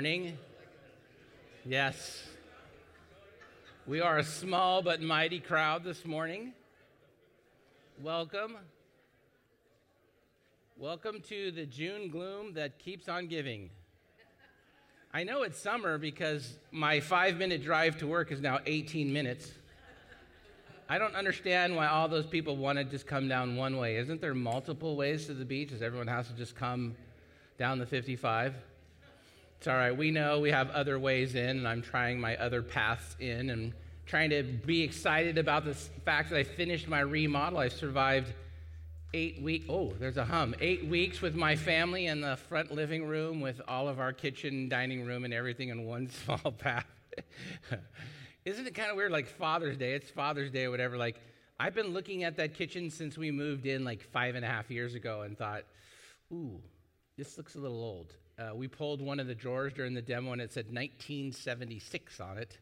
morning? Yes. We are a small but mighty crowd this morning. Welcome. Welcome to the June gloom that keeps on giving. I know it's summer because my five minute drive to work is now 18 minutes. I don't understand why all those people want to just come down one way. Isn't there multiple ways to the beach? Does everyone has to just come down the 55? It's all right. We know we have other ways in, and I'm trying my other paths in and trying to be excited about the fact that I finished my remodel. I survived eight weeks. Oh, there's a hum. Eight weeks with my family in the front living room with all of our kitchen, dining room, and everything in one small path. Isn't it kind of weird? Like Father's Day, it's Father's Day or whatever. Like, I've been looking at that kitchen since we moved in like five and a half years ago and thought, ooh, this looks a little old. Uh, we pulled one of the drawers during the demo and it said 1976 on it.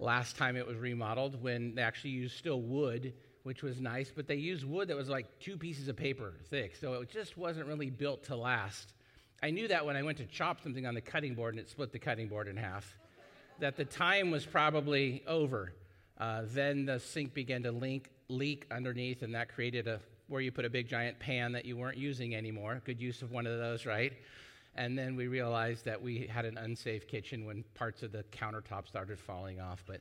Last time it was remodeled when they actually used still wood, which was nice, but they used wood that was like two pieces of paper thick. So it just wasn't really built to last. I knew that when I went to chop something on the cutting board and it split the cutting board in half that the time was probably over. Uh, then the sink began to leak, leak underneath, and that created a where you put a big giant pan that you weren't using anymore. Good use of one of those, right? And then we realized that we had an unsafe kitchen when parts of the countertop started falling off. But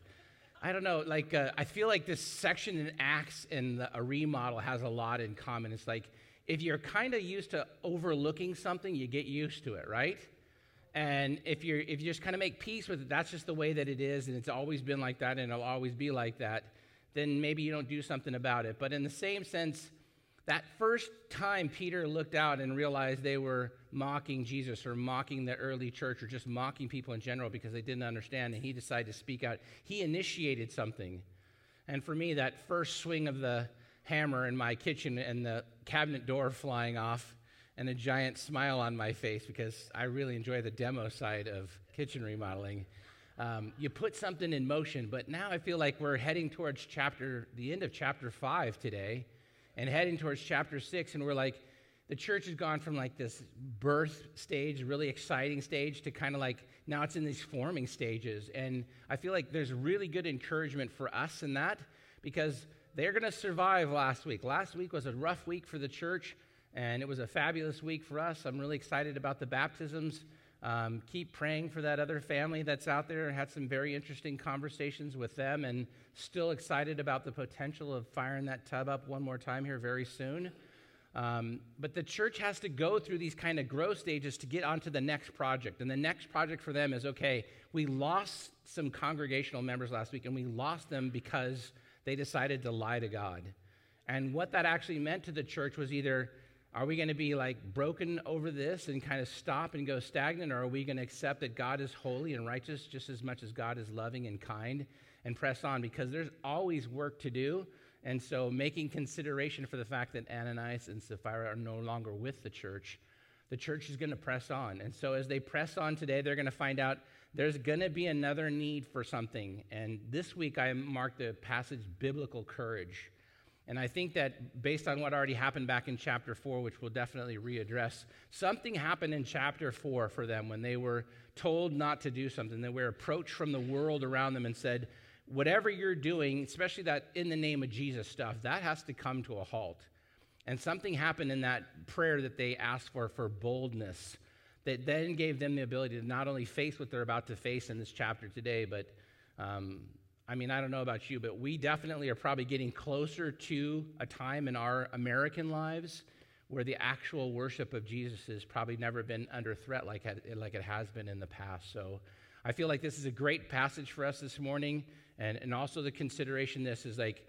I don't know, like, uh, I feel like this section in Acts and the, a remodel has a lot in common. It's like if you're kind of used to overlooking something, you get used to it, right? And if, you're, if you just kind of make peace with it, that's just the way that it is, and it's always been like that, and it'll always be like that, then maybe you don't do something about it. But in the same sense, that first time Peter looked out and realized they were mocking Jesus or mocking the early church or just mocking people in general because they didn't understand, and he decided to speak out, he initiated something. And for me, that first swing of the hammer in my kitchen and the cabinet door flying off and a giant smile on my face because I really enjoy the demo side of kitchen remodeling. Um, you put something in motion, but now I feel like we're heading towards chapter, the end of chapter five today, and heading towards chapter six, and we're like, the church has gone from like this birth stage, really exciting stage, to kind of like now it's in these forming stages. And I feel like there's really good encouragement for us in that because they're going to survive last week. Last week was a rough week for the church. And it was a fabulous week for us. I'm really excited about the baptisms. Um, keep praying for that other family that's out there. Had some very interesting conversations with them, and still excited about the potential of firing that tub up one more time here very soon. Um, but the church has to go through these kind of growth stages to get onto the next project. And the next project for them is okay, we lost some congregational members last week, and we lost them because they decided to lie to God. And what that actually meant to the church was either are we going to be like broken over this and kind of stop and go stagnant, or are we going to accept that God is holy and righteous just as much as God is loving and kind and press on? Because there's always work to do. And so, making consideration for the fact that Ananias and Sapphira are no longer with the church, the church is going to press on. And so, as they press on today, they're going to find out there's going to be another need for something. And this week, I marked the passage biblical courage. And I think that based on what already happened back in chapter 4, which we'll definitely readdress, something happened in chapter 4 for them when they were told not to do something. They were approached from the world around them and said, Whatever you're doing, especially that in the name of Jesus stuff, that has to come to a halt. And something happened in that prayer that they asked for, for boldness, that then gave them the ability to not only face what they're about to face in this chapter today, but um, I mean, I don't know about you, but we definitely are probably getting closer to a time in our American lives where the actual worship of Jesus has probably never been under threat like it, like it has been in the past. So I feel like this is a great passage for us this morning. And, and also the consideration this is like,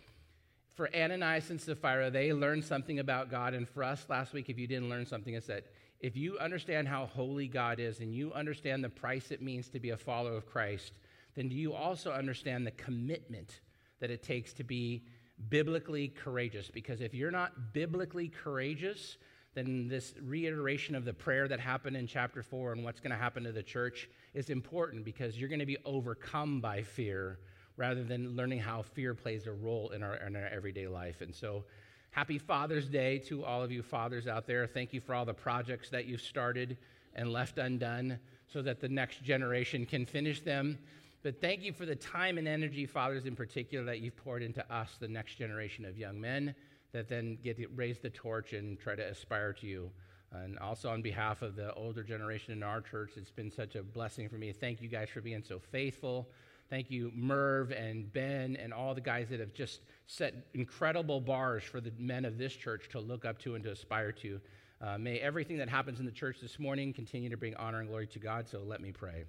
for Ananias and Sapphira, they learned something about God. And for us last week, if you didn't learn something, it's that if you understand how holy God is and you understand the price it means to be a follower of Christ, then do you also understand the commitment that it takes to be biblically courageous? Because if you're not biblically courageous, then this reiteration of the prayer that happened in chapter 4 and what's going to happen to the church is important because you're going to be overcome by fear rather than learning how fear plays a role in our, in our everyday life. And so, happy Father's Day to all of you fathers out there. Thank you for all the projects that you've started and left undone so that the next generation can finish them. But thank you for the time and energy, fathers in particular, that you've poured into us, the next generation of young men that then get to raise the torch and try to aspire to you. And also on behalf of the older generation in our church, it's been such a blessing for me. Thank you guys for being so faithful. Thank you, Merv and Ben, and all the guys that have just set incredible bars for the men of this church to look up to and to aspire to. Uh, may everything that happens in the church this morning continue to bring honor and glory to God. So let me pray.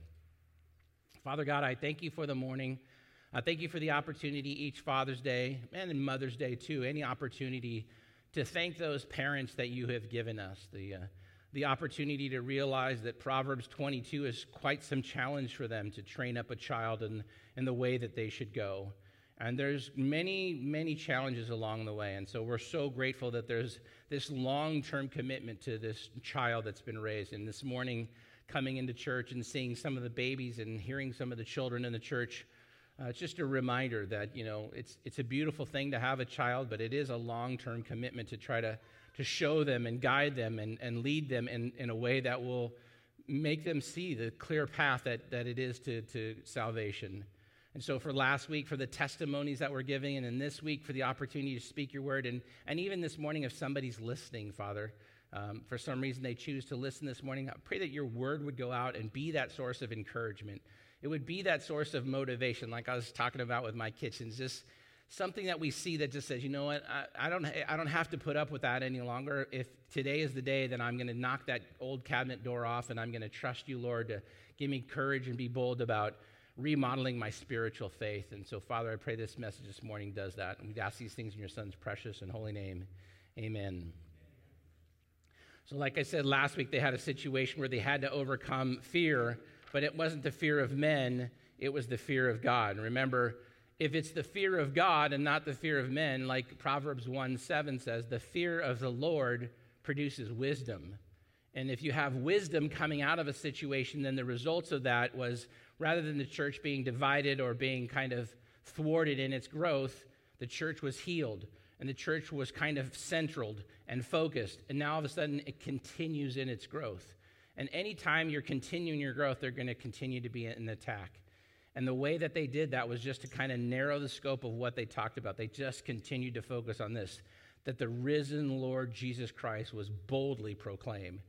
Father God, I thank you for the morning. I thank you for the opportunity each Father's Day and Mother's Day too, any opportunity to thank those parents that you have given us. The, uh, the opportunity to realize that Proverbs 22 is quite some challenge for them to train up a child in, in the way that they should go. And there's many, many challenges along the way. And so we're so grateful that there's this long term commitment to this child that's been raised. And this morning, coming into church and seeing some of the babies and hearing some of the children in the church, uh, it's just a reminder that, you know, it's, it's a beautiful thing to have a child, but it is a long term commitment to try to to show them and guide them and, and lead them in, in a way that will make them see the clear path that, that it is to, to salvation. And so, for last week, for the testimonies that we're giving, and then this week for the opportunity to speak your word, and, and even this morning, if somebody's listening, Father, um, for some reason they choose to listen this morning, I pray that your word would go out and be that source of encouragement. It would be that source of motivation, like I was talking about with my kitchens, just something that we see that just says, you know what, I, I, don't, I don't have to put up with that any longer. If today is the day, then I'm going to knock that old cabinet door off and I'm going to trust you, Lord, to give me courage and be bold about remodeling my spiritual faith. And so, Father, I pray this message this morning does that. And we ask these things in your Son's precious and holy name. Amen. So, like I said last week, they had a situation where they had to overcome fear, but it wasn't the fear of men, it was the fear of God. And remember, if it's the fear of God and not the fear of men, like Proverbs 1 7 says, the fear of the Lord produces wisdom. And if you have wisdom coming out of a situation, then the results of that was rather than the church being divided or being kind of thwarted in its growth, the church was healed and the church was kind of centraled and focused. And now all of a sudden it continues in its growth. And anytime you're continuing your growth, they're going to continue to be in attack. And the way that they did that was just to kind of narrow the scope of what they talked about. They just continued to focus on this that the risen Lord Jesus Christ was boldly proclaimed.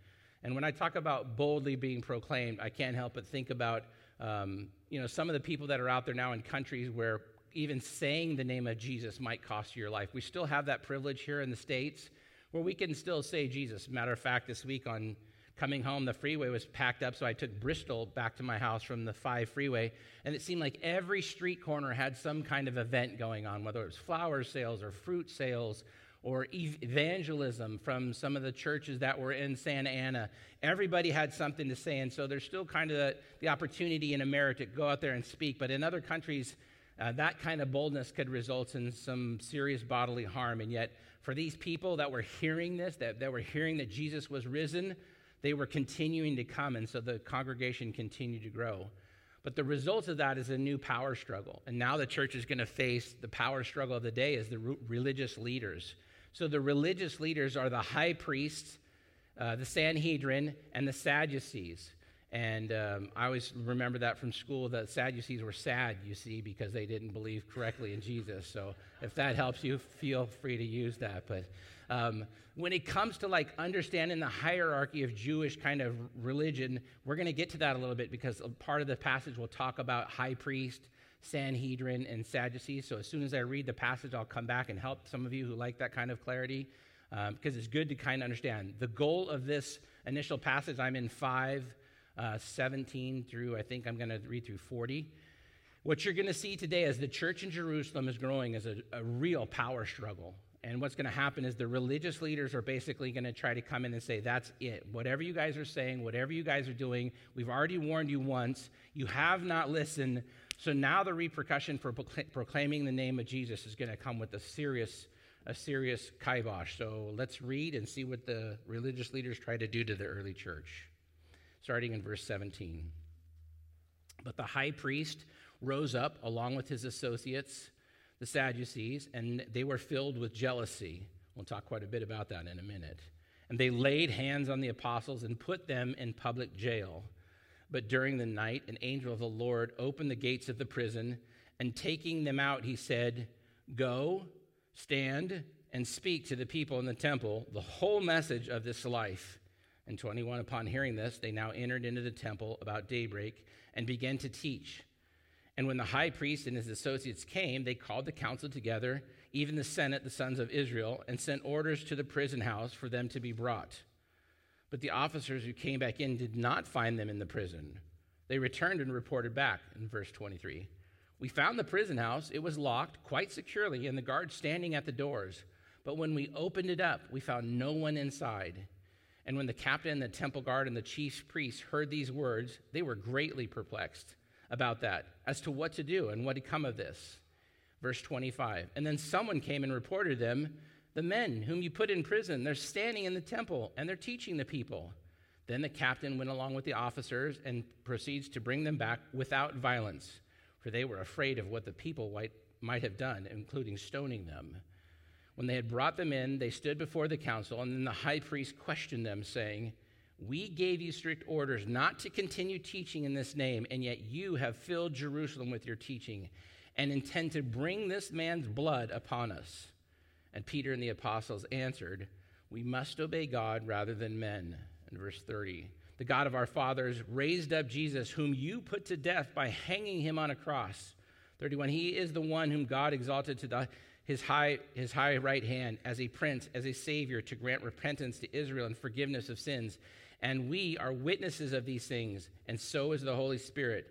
And when I talk about boldly being proclaimed, I can't help but think about um, you know some of the people that are out there now in countries where even saying the name of Jesus might cost you your life. We still have that privilege here in the states where we can still say Jesus. Matter of fact, this week on Coming home, the freeway was packed up, so I took Bristol back to my house from the 5 freeway. And it seemed like every street corner had some kind of event going on, whether it was flower sales or fruit sales or evangelism from some of the churches that were in Santa Ana. Everybody had something to say, and so there's still kind of the, the opportunity in America to go out there and speak. But in other countries, uh, that kind of boldness could result in some serious bodily harm. And yet, for these people that were hearing this, that, that were hearing that Jesus was risen, they were continuing to come, and so the congregation continued to grow. But the result of that is a new power struggle. And now the church is going to face the power struggle of the day as the re- religious leaders. So the religious leaders are the high priests, uh, the Sanhedrin, and the Sadducees. And um, I always remember that from school. The Sadducees were sad, you see, because they didn't believe correctly in Jesus. So if that helps you, feel free to use that. But um, when it comes to like understanding the hierarchy of Jewish kind of religion, we're going to get to that a little bit because part of the passage will talk about high priest, Sanhedrin, and Sadducees. So as soon as I read the passage, I'll come back and help some of you who like that kind of clarity um, because it's good to kind of understand. The goal of this initial passage, I'm in 5 uh, 17 through, I think I'm going to read through 40. What you're going to see today is the church in Jerusalem is growing as a, a real power struggle. And what's going to happen is the religious leaders are basically going to try to come in and say, That's it. Whatever you guys are saying, whatever you guys are doing, we've already warned you once. You have not listened. So now the repercussion for proclaiming the name of Jesus is going to come with a serious, a serious kibosh. So let's read and see what the religious leaders try to do to the early church. Starting in verse 17. But the high priest rose up along with his associates the Sadducees, and they were filled with jealousy. We'll talk quite a bit about that in a minute. And they laid hands on the apostles and put them in public jail. But during the night, an angel of the Lord opened the gates of the prison, and taking them out, he said, Go, stand, and speak to the people in the temple the whole message of this life. And 21, upon hearing this, they now entered into the temple about daybreak and began to teach. And when the high priest and his associates came, they called the council together, even the Senate, the sons of Israel, and sent orders to the prison house for them to be brought. But the officers who came back in did not find them in the prison. They returned and reported back in verse 23. We found the prison house. It was locked quite securely, and the guards standing at the doors. But when we opened it up, we found no one inside. And when the captain, the temple guard, and the chief priests heard these words, they were greatly perplexed about that, as to what to do and what had come of this. Verse 25. And then someone came and reported them, the men whom you put in prison, they're standing in the temple and they're teaching the people. Then the captain went along with the officers and proceeds to bring them back without violence, for they were afraid of what the people might have done, including stoning them. When they had brought them in, they stood before the council, and then the high priest questioned them, saying, We gave you strict orders not to continue teaching in this name, and yet you have filled Jerusalem with your teaching and intend to bring this man's blood upon us. And Peter and the apostles answered, We must obey God rather than men. In verse 30, the God of our fathers raised up Jesus, whom you put to death by hanging him on a cross. 31, he is the one whom God exalted to the his high, his high right hand as a prince, as a savior, to grant repentance to Israel and forgiveness of sins. And we are witnesses of these things, and so is the Holy Spirit.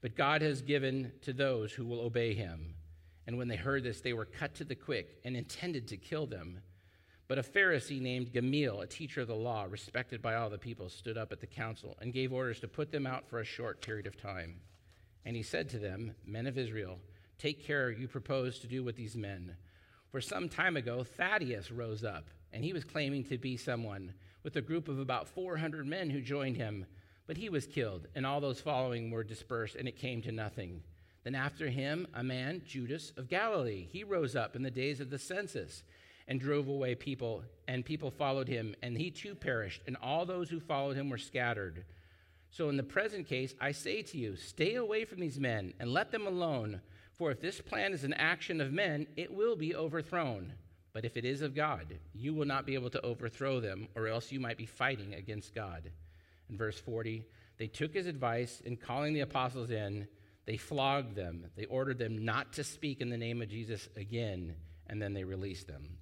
But God has given to those who will obey him. And when they heard this, they were cut to the quick and intended to kill them. But a Pharisee named Gamaliel, a teacher of the law, respected by all the people, stood up at the council and gave orders to put them out for a short period of time. And he said to them, Men of Israel, take care you propose to do with these men. For some time ago, Thaddeus rose up, and he was claiming to be someone with a group of about 400 men who joined him. But he was killed, and all those following were dispersed, and it came to nothing. Then after him, a man, Judas of Galilee, he rose up in the days of the census and drove away people, and people followed him, and he too perished, and all those who followed him were scattered. So in the present case, I say to you, stay away from these men and let them alone. For if this plan is an action of men, it will be overthrown. But if it is of God, you will not be able to overthrow them, or else you might be fighting against God. In verse 40, they took his advice, and calling the apostles in, they flogged them. They ordered them not to speak in the name of Jesus again, and then they released them.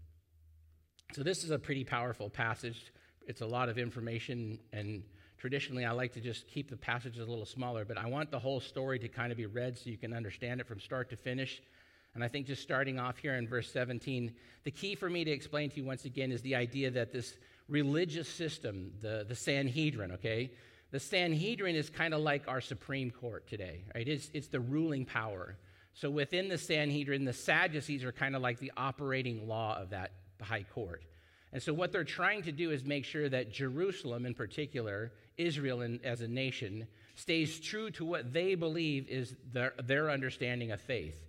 So, this is a pretty powerful passage. It's a lot of information and Traditionally, I like to just keep the passages a little smaller, but I want the whole story to kind of be read so you can understand it from start to finish. And I think just starting off here in verse 17, the key for me to explain to you once again is the idea that this religious system, the, the Sanhedrin, okay? The Sanhedrin is kind of like our Supreme Court today, right? It's, it's the ruling power. So within the Sanhedrin, the Sadducees are kind of like the operating law of that high court. And so, what they're trying to do is make sure that Jerusalem, in particular, Israel in, as a nation, stays true to what they believe is their, their understanding of faith.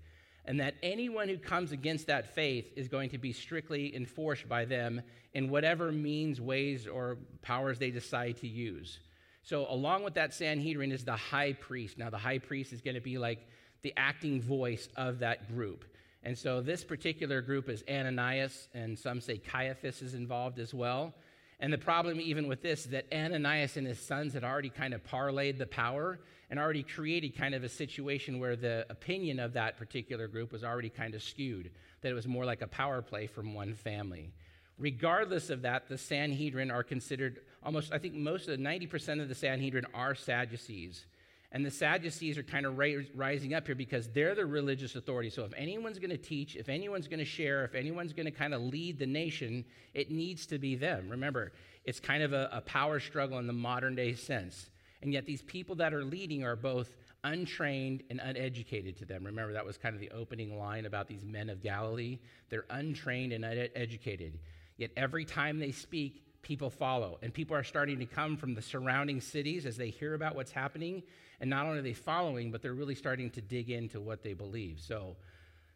And that anyone who comes against that faith is going to be strictly enforced by them in whatever means, ways, or powers they decide to use. So, along with that Sanhedrin is the high priest. Now, the high priest is going to be like the acting voice of that group. And so this particular group is Ananias, and some say Caiaphas is involved as well. And the problem, even with this, is that Ananias and his sons had already kind of parlayed the power and already created kind of a situation where the opinion of that particular group was already kind of skewed, that it was more like a power play from one family. Regardless of that, the Sanhedrin are considered almost, I think most of the 90% of the Sanhedrin are Sadducees. And the Sadducees are kind of rising up here because they're the religious authority. So if anyone's going to teach, if anyone's going to share, if anyone's going to kind of lead the nation, it needs to be them. Remember, it's kind of a, a power struggle in the modern day sense. And yet these people that are leading are both untrained and uneducated to them. Remember, that was kind of the opening line about these men of Galilee. They're untrained and uneducated. Yet every time they speak, people follow. And people are starting to come from the surrounding cities as they hear about what's happening. And not only are they following, but they're really starting to dig into what they believe. So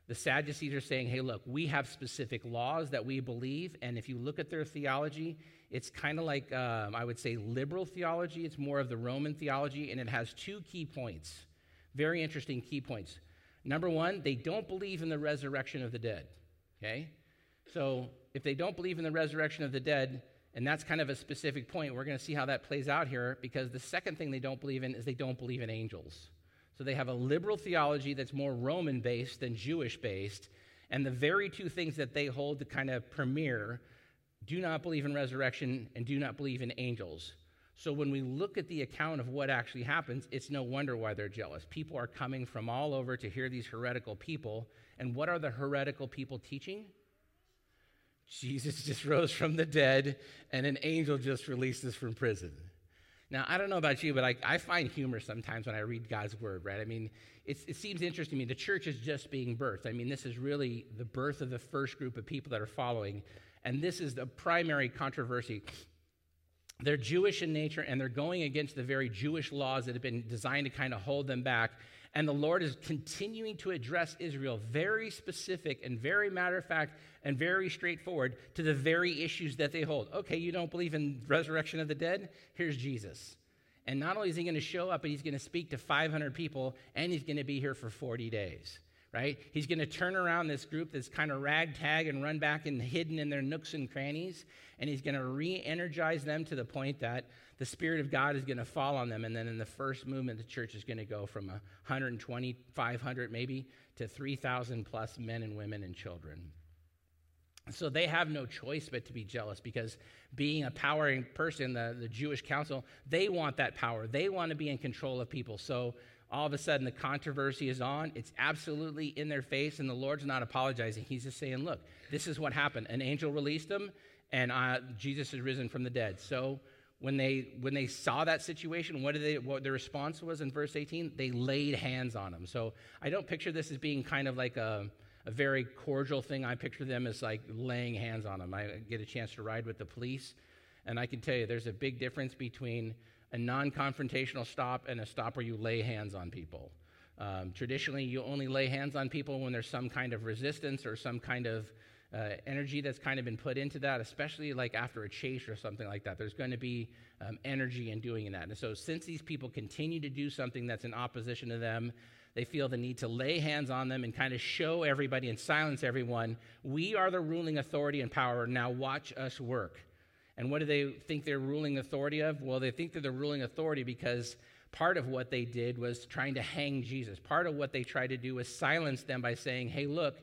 The Sadducees are saying, hey, look, we have specific laws that we believe. And if you look at their theology, it's kind of like, um, I would say, liberal theology. It's more of the Roman theology, and it has two key points. Very interesting key points. Number one, they don't believe in the resurrection of the dead. Okay? So if they don't believe in the resurrection of the dead, and that's kind of a specific point, we're going to see how that plays out here because the second thing they don't believe in is they don't believe in angels. So they have a liberal theology that's more Roman based than Jewish based. And the very two things that they hold to kind of premier do not believe in resurrection and do not believe in angels. So when we look at the account of what actually happens, it's no wonder why they're jealous. People are coming from all over to hear these heretical people. And what are the heretical people teaching? Jesus just rose from the dead, and an angel just released us from prison. Now, I don't know about you, but I, I find humor sometimes when I read God's word, right? I mean, it seems interesting to me. The church is just being birthed. I mean, this is really the birth of the first group of people that are following. And this is the primary controversy. They're Jewish in nature, and they're going against the very Jewish laws that have been designed to kind of hold them back. And the Lord is continuing to address Israel very specific and very matter of fact and very straightforward to the very issues that they hold. Okay, you don't believe in resurrection of the dead? Here's Jesus. And not only is he going to show up, but he's going to speak to 500 people and he's going to be here for 40 days right? He's going to turn around this group that's kind of ragtag and run back and hidden in their nooks and crannies, and he's going to re energize them to the point that the Spirit of God is going to fall on them. And then in the first movement, the church is going to go from 120, 500 maybe, to 3,000 plus men and women and children. So they have no choice but to be jealous because being a powering person, the, the Jewish council, they want that power. They want to be in control of people. So all of a sudden the controversy is on. It's absolutely in their face, and the Lord's not apologizing. He's just saying, Look, this is what happened. An angel released them, and uh, Jesus is risen from the dead. So when they when they saw that situation, what did they what their response was in verse 18? They laid hands on him. So I don't picture this as being kind of like a, a very cordial thing. I picture them as like laying hands on them. I get a chance to ride with the police, and I can tell you there's a big difference between a non confrontational stop and a stop where you lay hands on people. Um, traditionally, you only lay hands on people when there's some kind of resistance or some kind of uh, energy that's kind of been put into that, especially like after a chase or something like that. There's going to be um, energy in doing that. And so, since these people continue to do something that's in opposition to them, they feel the need to lay hands on them and kind of show everybody and silence everyone. We are the ruling authority and power. Now, watch us work. And what do they think they're ruling authority of? Well, they think they're the ruling authority because part of what they did was trying to hang Jesus. Part of what they tried to do was silence them by saying, hey, look,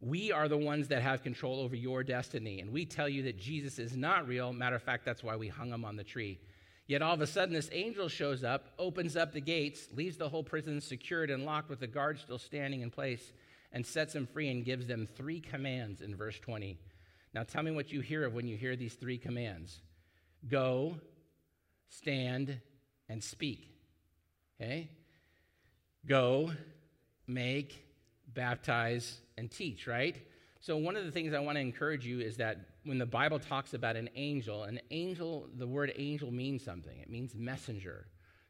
we are the ones that have control over your destiny. And we tell you that Jesus is not real. Matter of fact, that's why we hung him on the tree. Yet all of a sudden, this angel shows up, opens up the gates, leaves the whole prison secured and locked with the guards still standing in place, and sets them free and gives them three commands in verse 20. Now tell me what you hear of when you hear these three commands go, stand, and speak. Okay? Go, make, baptize, and teach, right? So, one of the things I want to encourage you is that when the Bible talks about an angel, an angel, the word angel means something. It means messenger.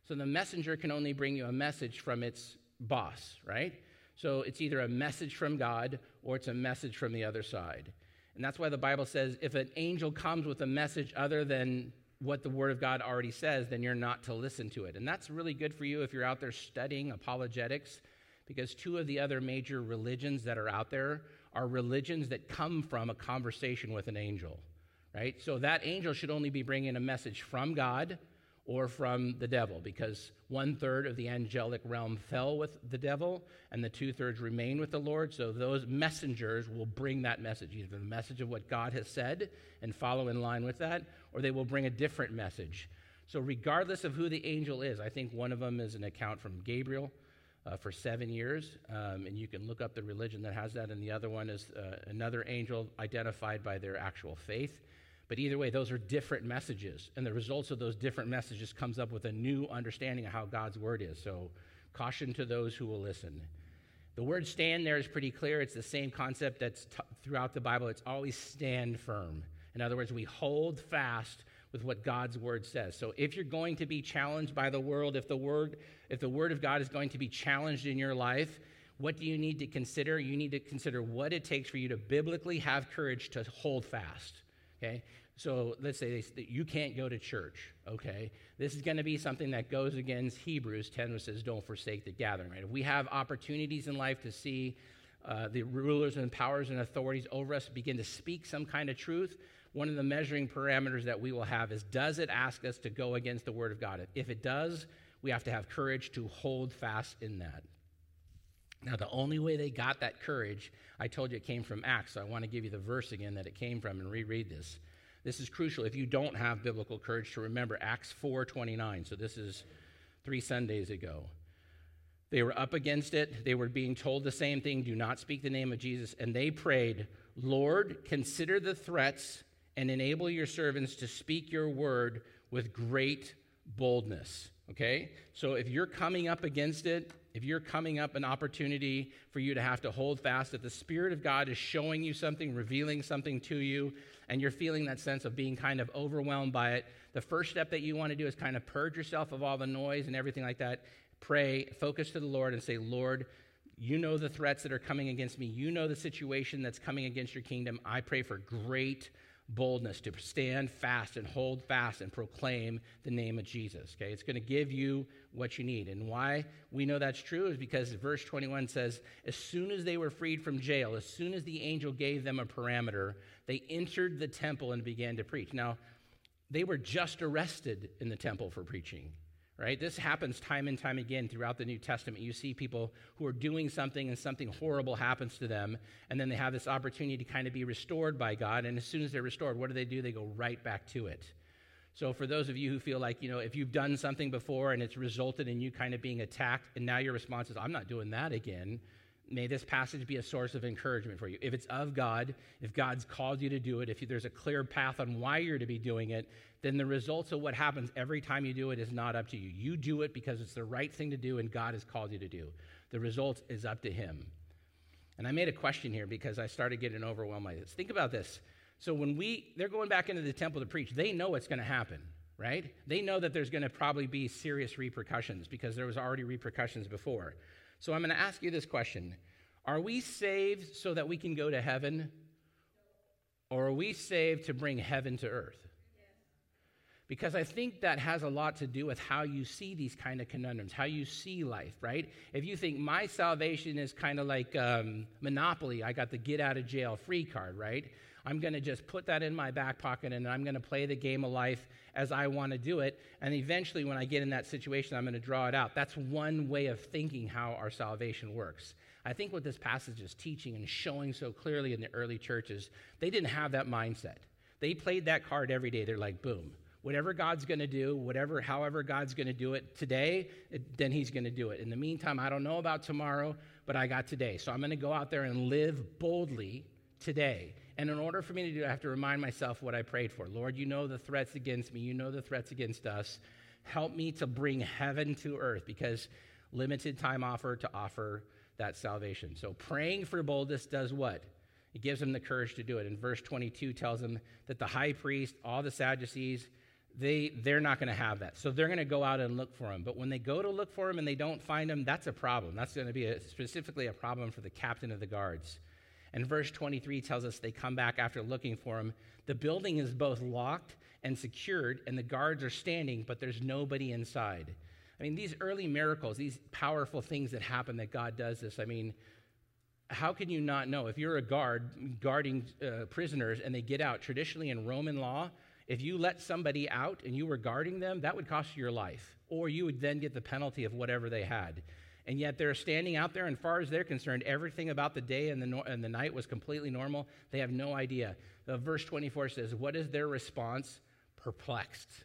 So, the messenger can only bring you a message from its boss, right? So, it's either a message from God or it's a message from the other side. And that's why the Bible says if an angel comes with a message other than what the Word of God already says, then you're not to listen to it. And that's really good for you if you're out there studying apologetics, because two of the other major religions that are out there are religions that come from a conversation with an angel, right? So that angel should only be bringing a message from God or from the devil, because one third of the angelic realm fell with the devil, and the two thirds remain with the Lord. So those messengers will bring that message, either the message of what God has said and follow in line with that, or they will bring a different message. So, regardless of who the angel is, I think one of them is an account from Gabriel. Uh, for seven years, um, and you can look up the religion that has that, and the other one is uh, another angel identified by their actual faith. But either way, those are different messages. And the results of those different messages comes up with a new understanding of how God's word is. So caution to those who will listen. The word stand there is pretty clear. It's the same concept that's t- throughout the Bible. It's always stand firm. In other words, we hold fast with what God's word says. So if you're going to be challenged by the world, if the word if the word of God is going to be challenged in your life, What do you need to consider? You need to consider what it takes for you to biblically have courage to hold fast. Okay? So let's say you can't go to church, okay? This is going to be something that goes against Hebrews 10, which says, don't forsake the gathering, right? If we have opportunities in life to see uh, the rulers and powers and authorities over us begin to speak some kind of truth, one of the measuring parameters that we will have is does it ask us to go against the Word of God? If it does, we have to have courage to hold fast in that. Now, the only way they got that courage, I told you it came from Acts, so I want to give you the verse again that it came from and reread this. This is crucial if you don't have biblical courage to remember Acts 4:29. So this is 3 Sundays ago. They were up against it. They were being told the same thing, do not speak the name of Jesus, and they prayed, "Lord, consider the threats and enable your servants to speak your word with great boldness." Okay? So if you're coming up against it, if you're coming up an opportunity for you to have to hold fast, if the Spirit of God is showing you something, revealing something to you, and you're feeling that sense of being kind of overwhelmed by it, the first step that you want to do is kind of purge yourself of all the noise and everything like that. Pray, focus to the Lord, and say, Lord, you know the threats that are coming against me. You know the situation that's coming against your kingdom. I pray for great boldness to stand fast and hold fast and proclaim the name of Jesus. Okay, it's going to give you what you need. And why we know that's true is because verse 21 says, As soon as they were freed from jail, as soon as the angel gave them a parameter, they entered the temple and began to preach. Now, they were just arrested in the temple for preaching right? This happens time and time again throughout the New Testament. You see people who are doing something and something horrible happens to them, and then they have this opportunity to kind of be restored by God. And as soon as they're restored, what do they do? They go right back to it. So, for those of you who feel like, you know, if you've done something before and it's resulted in you kind of being attacked, and now your response is, I'm not doing that again, may this passage be a source of encouragement for you. If it's of God, if God's called you to do it, if there's a clear path on why you're to be doing it, then the results of what happens every time you do it is not up to you. You do it because it's the right thing to do and God has called you to do. The result is up to Him. And I made a question here because I started getting overwhelmed by this. Think about this. So when we they're going back into the temple to preach, they know what's going to happen, right? They know that there's going to probably be serious repercussions because there was already repercussions before. So I'm going to ask you this question Are we saved so that we can go to heaven? Or are we saved to bring heaven to earth? Because I think that has a lot to do with how you see these kind of conundrums, how you see life, right? If you think my salvation is kind of like um, Monopoly, I got the get out of jail free card, right? I'm going to just put that in my back pocket and I'm going to play the game of life as I want to do it. And eventually, when I get in that situation, I'm going to draw it out. That's one way of thinking how our salvation works. I think what this passage is teaching and showing so clearly in the early churches, they didn't have that mindset. They played that card every day. They're like, boom, whatever God's going to do, whatever, however God's going to do it today, it, then He's going to do it. In the meantime, I don't know about tomorrow, but I got today. So I'm going to go out there and live boldly today. And in order for me to do it, I have to remind myself what I prayed for. Lord, you know the threats against me, you know the threats against us. Help me to bring heaven to earth because limited time offer to offer that salvation. So praying for boldness does what? It gives them the courage to do it. And verse 22 tells them that the high priest, all the Sadducees, they, they're not going to have that. So they're going to go out and look for him. But when they go to look for him and they don't find him, that's a problem. That's going to be a, specifically a problem for the captain of the guards. And verse 23 tells us they come back after looking for him. The building is both locked and secured, and the guards are standing, but there's nobody inside. I mean, these early miracles, these powerful things that happen that God does this, I mean, how can you not know? If you're a guard guarding uh, prisoners and they get out, traditionally in Roman law, if you let somebody out and you were guarding them, that would cost you your life, or you would then get the penalty of whatever they had. And yet they're standing out there, and far as they're concerned, everything about the day and the, no- and the night was completely normal. They have no idea. The verse 24 says, What is their response? Perplexed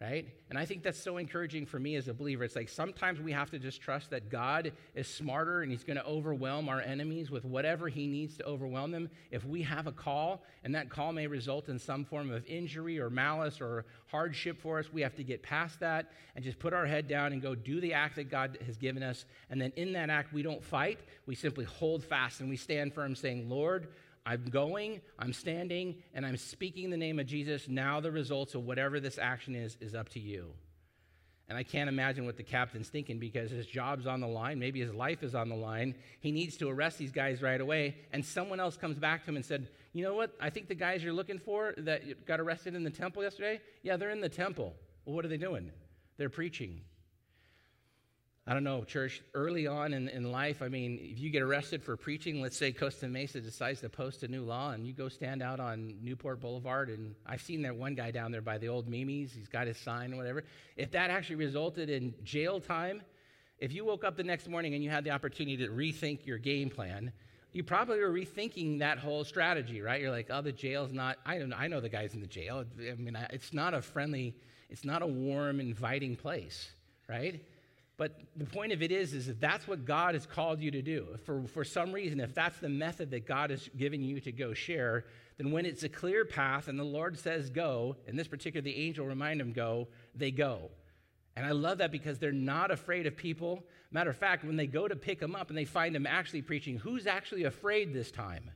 right? And I think that's so encouraging for me as a believer. It's like sometimes we have to just trust that God is smarter and He's going to overwhelm our enemies with whatever He needs to overwhelm them. If we have a call, and that call may result in some form of injury or malice or hardship for us, we have to get past that and just put our head down and go do the act that God has given us. And then in that act, we don't fight, we simply hold fast and we stand firm, saying, Lord, I'm going, I'm standing, and I'm speaking the name of Jesus. Now the results of whatever this action is is up to you. And I can't imagine what the captain's thinking because his job's on the line. Maybe his life is on the line. He needs to arrest these guys right away. And someone else comes back to him and said, You know what? I think the guys you're looking for that got arrested in the temple yesterday, yeah, they're in the temple. Well, what are they doing? They're preaching. I don't know, church, early on in, in life, I mean, if you get arrested for preaching, let's say Costa Mesa decides to post a new law and you go stand out on Newport Boulevard, and I've seen that one guy down there by the old Mimi's, he's got his sign or whatever. If that actually resulted in jail time, if you woke up the next morning and you had the opportunity to rethink your game plan, you probably were rethinking that whole strategy, right? You're like, oh, the jail's not, I don't I know the guys in the jail. I mean, it's not a friendly, it's not a warm, inviting place, right? But the point of it is, is that that's what God has called you to do. For, for some reason, if that's the method that God has given you to go share, then when it's a clear path and the Lord says go, in this particular, the angel remind them go, they go. And I love that because they're not afraid of people. Matter of fact, when they go to pick them up and they find them actually preaching, who's actually afraid this time?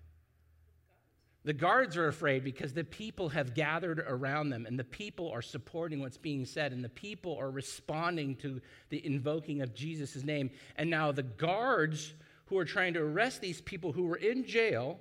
The guards are afraid because the people have gathered around them and the people are supporting what's being said and the people are responding to the invoking of Jesus' name. And now the guards who are trying to arrest these people who were in jail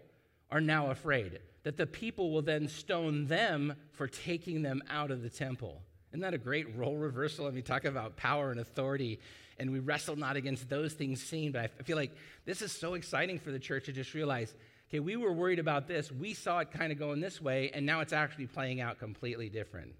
are now afraid that the people will then stone them for taking them out of the temple. Isn't that a great role reversal? I mean, talk about power and authority, and we wrestle not against those things seen, but I feel like this is so exciting for the church to just realize okay, we were worried about this. We saw it kind of going this way, and now it's actually playing out completely different.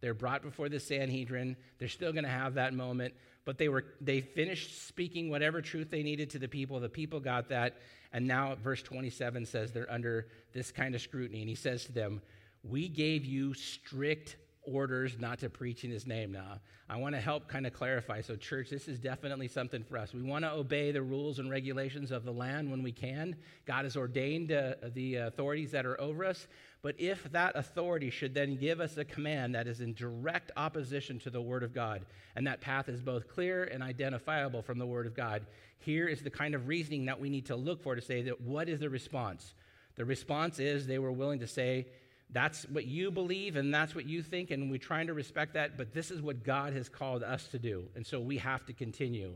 They're brought before the Sanhedrin. They're still going to have that moment, but they were they finished speaking whatever truth they needed to the people. The people got that, and now verse 27 says they're under this kind of scrutiny, and he says to them, "We gave you strict orders not to preach in his name now. I want to help kind of clarify. So, church, this is definitely something for us. We want to obey the rules and regulations of the land when we can. God has ordained uh, the authorities that are over us. But if that authority should then give us a command that is in direct opposition to the Word of God, and that path is both clear and identifiable from the Word of God, here is the kind of reasoning that we need to look for to say that what is the response? The response is they were willing to say, that's what you believe and that's what you think, and we're trying to respect that, but this is what God has called us to do. And so we have to continue.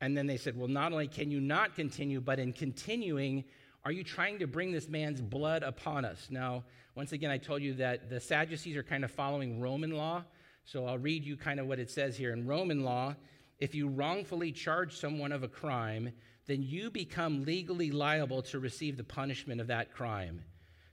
And then they said, Well, not only can you not continue, but in continuing, are you trying to bring this man's blood upon us? Now, once again, I told you that the Sadducees are kind of following Roman law. So I'll read you kind of what it says here. In Roman law, if you wrongfully charge someone of a crime, then you become legally liable to receive the punishment of that crime.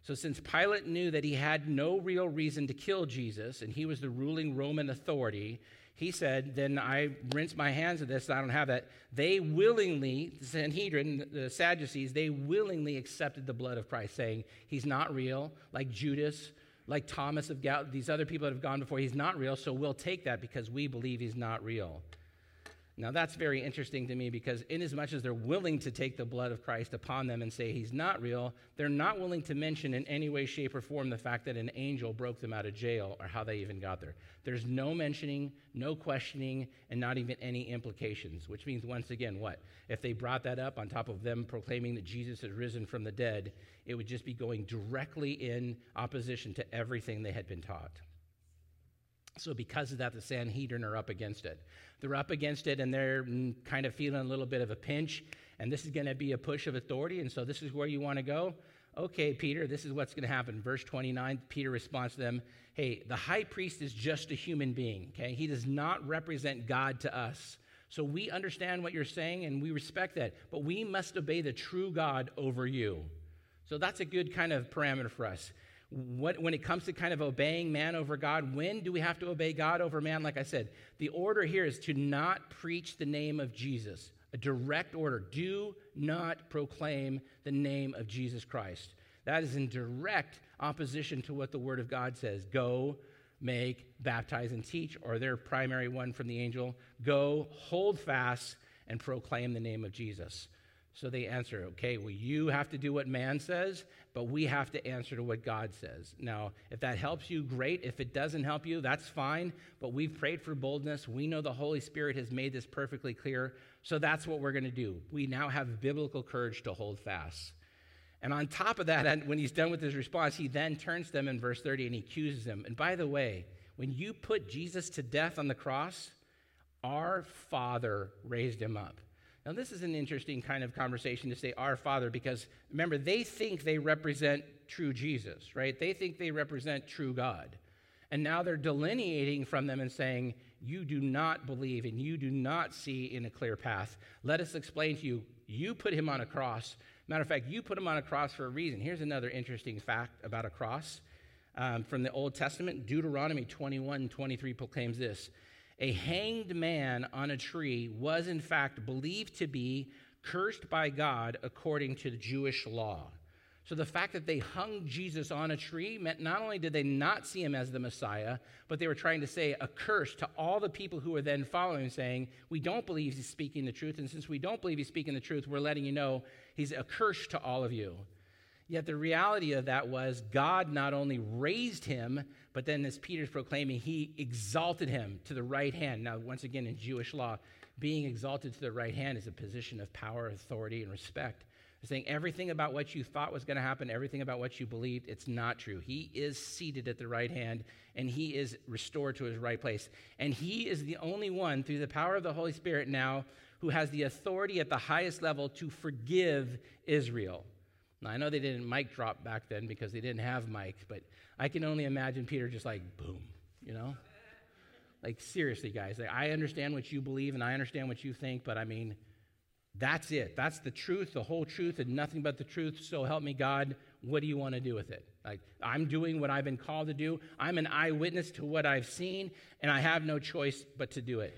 So, since Pilate knew that he had no real reason to kill Jesus and he was the ruling Roman authority, he said, Then I rinse my hands of this, I don't have that. They willingly, the Sanhedrin, the Sadducees, they willingly accepted the blood of Christ, saying, He's not real, like Judas, like Thomas of Gal, these other people that have gone before, he's not real, so we'll take that because we believe he's not real. Now, that's very interesting to me because, inasmuch as much as they're willing to take the blood of Christ upon them and say he's not real, they're not willing to mention in any way, shape, or form the fact that an angel broke them out of jail or how they even got there. There's no mentioning, no questioning, and not even any implications, which means, once again, what? If they brought that up on top of them proclaiming that Jesus has risen from the dead, it would just be going directly in opposition to everything they had been taught. So, because of that, the Sanhedrin are up against it. They're up against it and they're mm, kind of feeling a little bit of a pinch. And this is going to be a push of authority. And so, this is where you want to go. Okay, Peter, this is what's going to happen. Verse 29, Peter responds to them Hey, the high priest is just a human being, okay? He does not represent God to us. So, we understand what you're saying and we respect that. But we must obey the true God over you. So, that's a good kind of parameter for us what, when it comes to kind of obeying man over God, when do we have to obey God over man? Like I said, the order here is to not preach the name of Jesus. A direct order. Do not proclaim the name of Jesus Christ. That is in direct opposition to what the Word of God says. Go, make, baptize, and teach, or their primary one from the angel. Go, hold fast, and proclaim the name of Jesus. So they answer, okay, well, you have to do what man says, but we have to answer to what God says. Now, if that helps you, great. If it doesn't help you, that's fine. But we've prayed for boldness. We know the Holy Spirit has made this perfectly clear. So that's what we're going to do. We now have biblical courage to hold fast. And on top of that, when he's done with his response, he then turns to them in verse 30 and he accuses them. And by the way, when you put Jesus to death on the cross, Our Father raised him up. Now, this is an interesting kind of conversation to say our Father because remember, they think they represent true Jesus, right? They think they represent true God. And now they're delineating from them and saying, You do not believe and you do not see in a clear path. Let us explain to you. You put him on a cross. Matter of fact, you put him on a cross for a reason. Here's another interesting fact about a cross um, from the Old Testament Deuteronomy 21 23 proclaims this A hanged man on a tree was, in fact, believed to be cursed by God according to the Jewish law. So the fact that they hung Jesus on a tree meant not only did they not see him as the Messiah, but they were trying to say a curse to all the people who were then following, saying, We don't believe he's speaking the truth. And since we don't believe he's speaking the truth, we're letting you know he's a curse to all of you. Yet the reality of that was God not only raised him, but then as Peter's proclaiming, he exalted him to the right hand. Now, once again, in Jewish law, being exalted to the right hand is a position of power, authority, and respect. They're saying everything about what you thought was going to happen, everything about what you believed, it's not true. He is seated at the right hand and he is restored to his right place. And he is the only one, through the power of the Holy Spirit now, who has the authority at the highest level to forgive Israel. Now, I know they didn't mic drop back then because they didn't have mics, but I can only imagine Peter just like, boom, you know? Like, seriously, guys, I understand what you believe and I understand what you think, but I mean, that's it. That's the truth, the whole truth, and nothing but the truth. So help me God. What do you want to do with it? Like, I'm doing what I've been called to do. I'm an eyewitness to what I've seen, and I have no choice but to do it.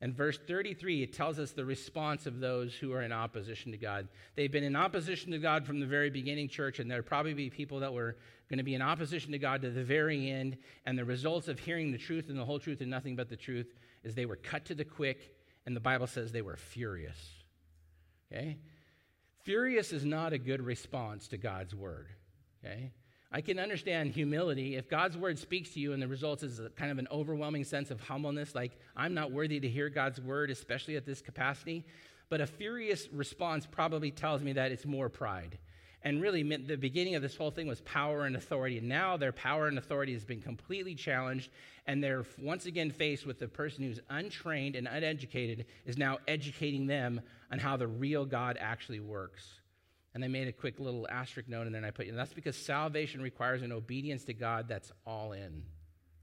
And verse 33, it tells us the response of those who are in opposition to God. They've been in opposition to God from the very beginning, church, and there'll probably be people that were going to be in opposition to God to the very end. And the results of hearing the truth and the whole truth and nothing but the truth is they were cut to the quick, and the Bible says they were furious. Okay? Furious is not a good response to God's word. Okay? I can understand humility. If God's word speaks to you and the result is kind of an overwhelming sense of humbleness, like I'm not worthy to hear God's word, especially at this capacity. But a furious response probably tells me that it's more pride. And really, the beginning of this whole thing was power and authority. And now their power and authority has been completely challenged, and they're once again faced with the person who's untrained and uneducated is now educating them on how the real God actually works. And I made a quick little asterisk note, and then I put, and that's because salvation requires an obedience to God that's all in,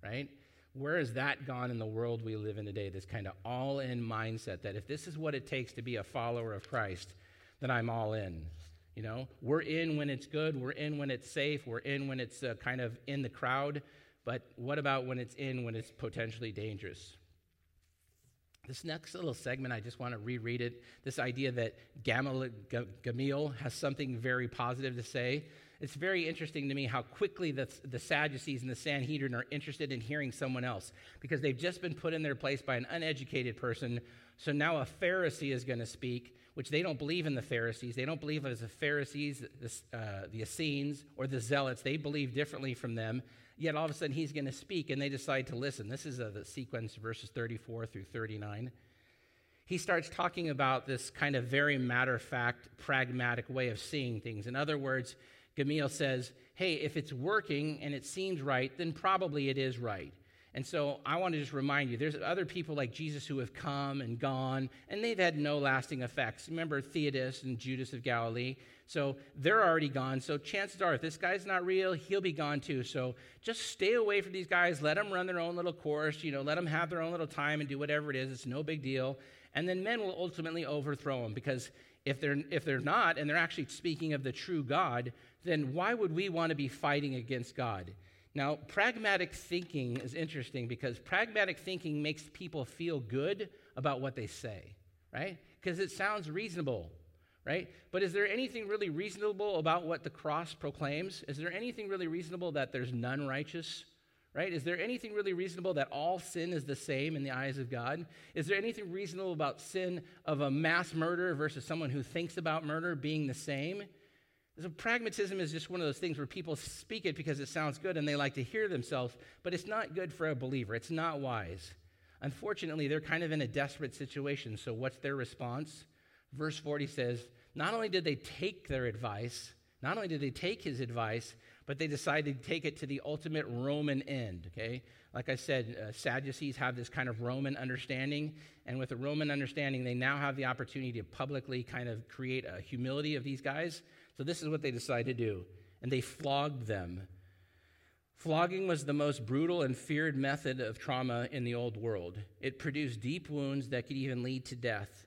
right? Where has that gone in the world we live in today? This kind of all in mindset that if this is what it takes to be a follower of Christ, then I'm all in. You know, we're in when it's good, we're in when it's safe, we're in when it's uh, kind of in the crowd, but what about when it's in when it's potentially dangerous? This next little segment, I just want to reread it. This idea that Gamaliel has something very positive to say. It's very interesting to me how quickly the, the Sadducees and the Sanhedrin are interested in hearing someone else because they've just been put in their place by an uneducated person. So now a Pharisee is going to speak, which they don't believe in the Pharisees. They don't believe as the Pharisees, the, uh, the Essenes, or the Zealots. They believe differently from them. Yet all of a sudden he's going to speak, and they decide to listen. This is a, the sequence, verses 34 through 39. He starts talking about this kind of very matter of fact, pragmatic way of seeing things. In other words, Gamaliel says, Hey, if it's working and it seems right, then probably it is right. And so I want to just remind you there's other people like Jesus who have come and gone, and they've had no lasting effects. Remember Theudas and Judas of Galilee? So they're already gone. So chances are, if this guy's not real, he'll be gone too. So just stay away from these guys. Let them run their own little course. You know, let them have their own little time and do whatever it is. It's no big deal. And then men will ultimately overthrow them because if they're, if they're not, and they're actually speaking of the true God, then why would we want to be fighting against God? Now, pragmatic thinking is interesting because pragmatic thinking makes people feel good about what they say, right? Because it sounds reasonable, right? But is there anything really reasonable about what the cross proclaims? Is there anything really reasonable that there's none righteous? Right? Is there anything really reasonable that all sin is the same in the eyes of God? Is there anything reasonable about sin of a mass murderer versus someone who thinks about murder being the same? So, pragmatism is just one of those things where people speak it because it sounds good and they like to hear themselves, but it's not good for a believer. It's not wise. Unfortunately, they're kind of in a desperate situation. So, what's their response? Verse 40 says, Not only did they take their advice, not only did they take his advice, but they decided to take it to the ultimate Roman end, okay? Like I said, uh, Sadducees have this kind of Roman understanding, and with a Roman understanding, they now have the opportunity to publicly kind of create a humility of these guys. So this is what they decided to do, and they flogged them. Flogging was the most brutal and feared method of trauma in the old world. It produced deep wounds that could even lead to death.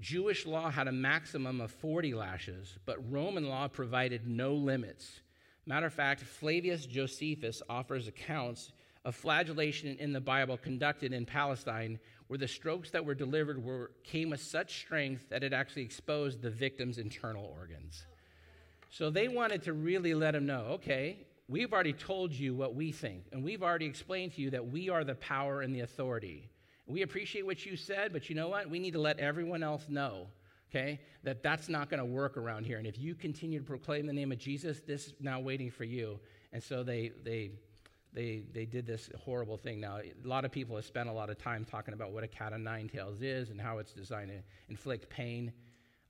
Jewish law had a maximum of 40 lashes, but Roman law provided no limits. Matter of fact, Flavius Josephus offers accounts of flagellation in the Bible conducted in Palestine, where the strokes that were delivered were, came with such strength that it actually exposed the victim's internal organs. So they wanted to really let him know okay, we've already told you what we think, and we've already explained to you that we are the power and the authority. We appreciate what you said, but you know what? We need to let everyone else know okay? That that's not going to work around here. And if you continue to proclaim the name of Jesus, this is now waiting for you. And so they they they they did this horrible thing. Now, a lot of people have spent a lot of time talking about what a cat of nine tails is and how it's designed to inflict pain.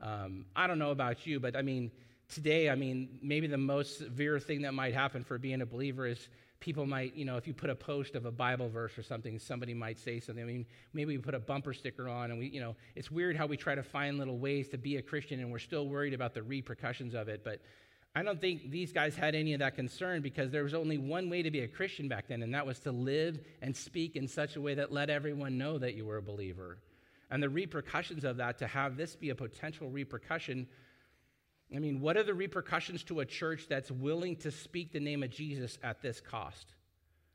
Um, I don't know about you, but I mean, today, I mean, maybe the most severe thing that might happen for being a believer is people might, you know, if you put a post of a Bible verse or something, somebody might say something. I mean, maybe we put a bumper sticker on and we, you know, it's weird how we try to find little ways to be a Christian and we're still worried about the repercussions of it. But I don't think these guys had any of that concern because there was only one way to be a Christian back then, and that was to live and speak in such a way that let everyone know that you were a believer. And the repercussions of that, to have this be a potential repercussion, I mean, what are the repercussions to a church that's willing to speak the name of Jesus at this cost?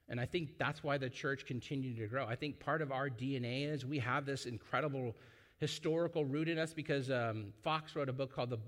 And I think that's why the church continued to grow. I think part of our DNA is we have this incredible historical root in us because um, Foxe wrote a book called the,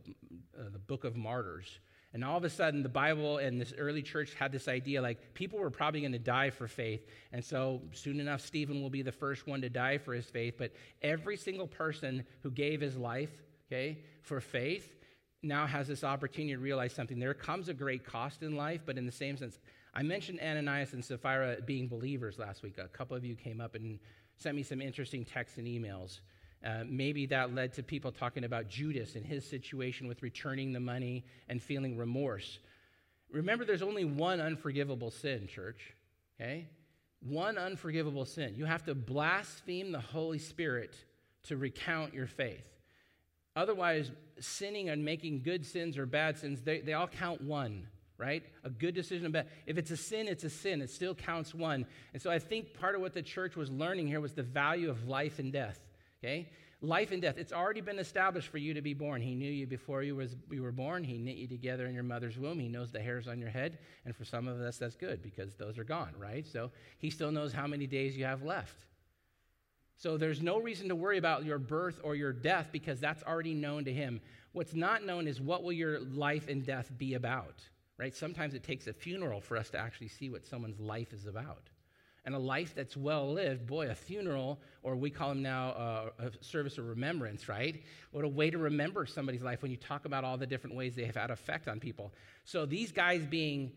uh, the Book of Martyrs. And all of a sudden, the Bible and this early church had this idea like people were probably going to die for faith. And so, soon enough, Stephen will be the first one to die for his faith. But every single person who gave his life, okay, for faith, now has this opportunity to realize something. There comes a great cost in life, but in the same sense, I mentioned Ananias and Sapphira being believers last week. A couple of you came up and sent me some interesting texts and emails. Uh, maybe that led to people talking about Judas and his situation with returning the money and feeling remorse. Remember, there's only one unforgivable sin, church, okay? One unforgivable sin. You have to blaspheme the Holy Spirit to recount your faith. Otherwise, sinning and making good sins or bad sins, they, they all count one, right? A good decision, bad. If it's a sin, it's a sin. It still counts one. And so I think part of what the church was learning here was the value of life and death, okay? Life and death. It's already been established for you to be born. He knew you before you, was, you were born. He knit you together in your mother's womb. He knows the hairs on your head. And for some of us, that's good because those are gone, right? So he still knows how many days you have left. So there's no reason to worry about your birth or your death because that's already known to him. What's not known is what will your life and death be about, right? Sometimes it takes a funeral for us to actually see what someone's life is about. And a life that's well lived, boy, a funeral, or we call them now uh, a service of remembrance, right? What a way to remember somebody's life when you talk about all the different ways they have had effect on people. So these guys being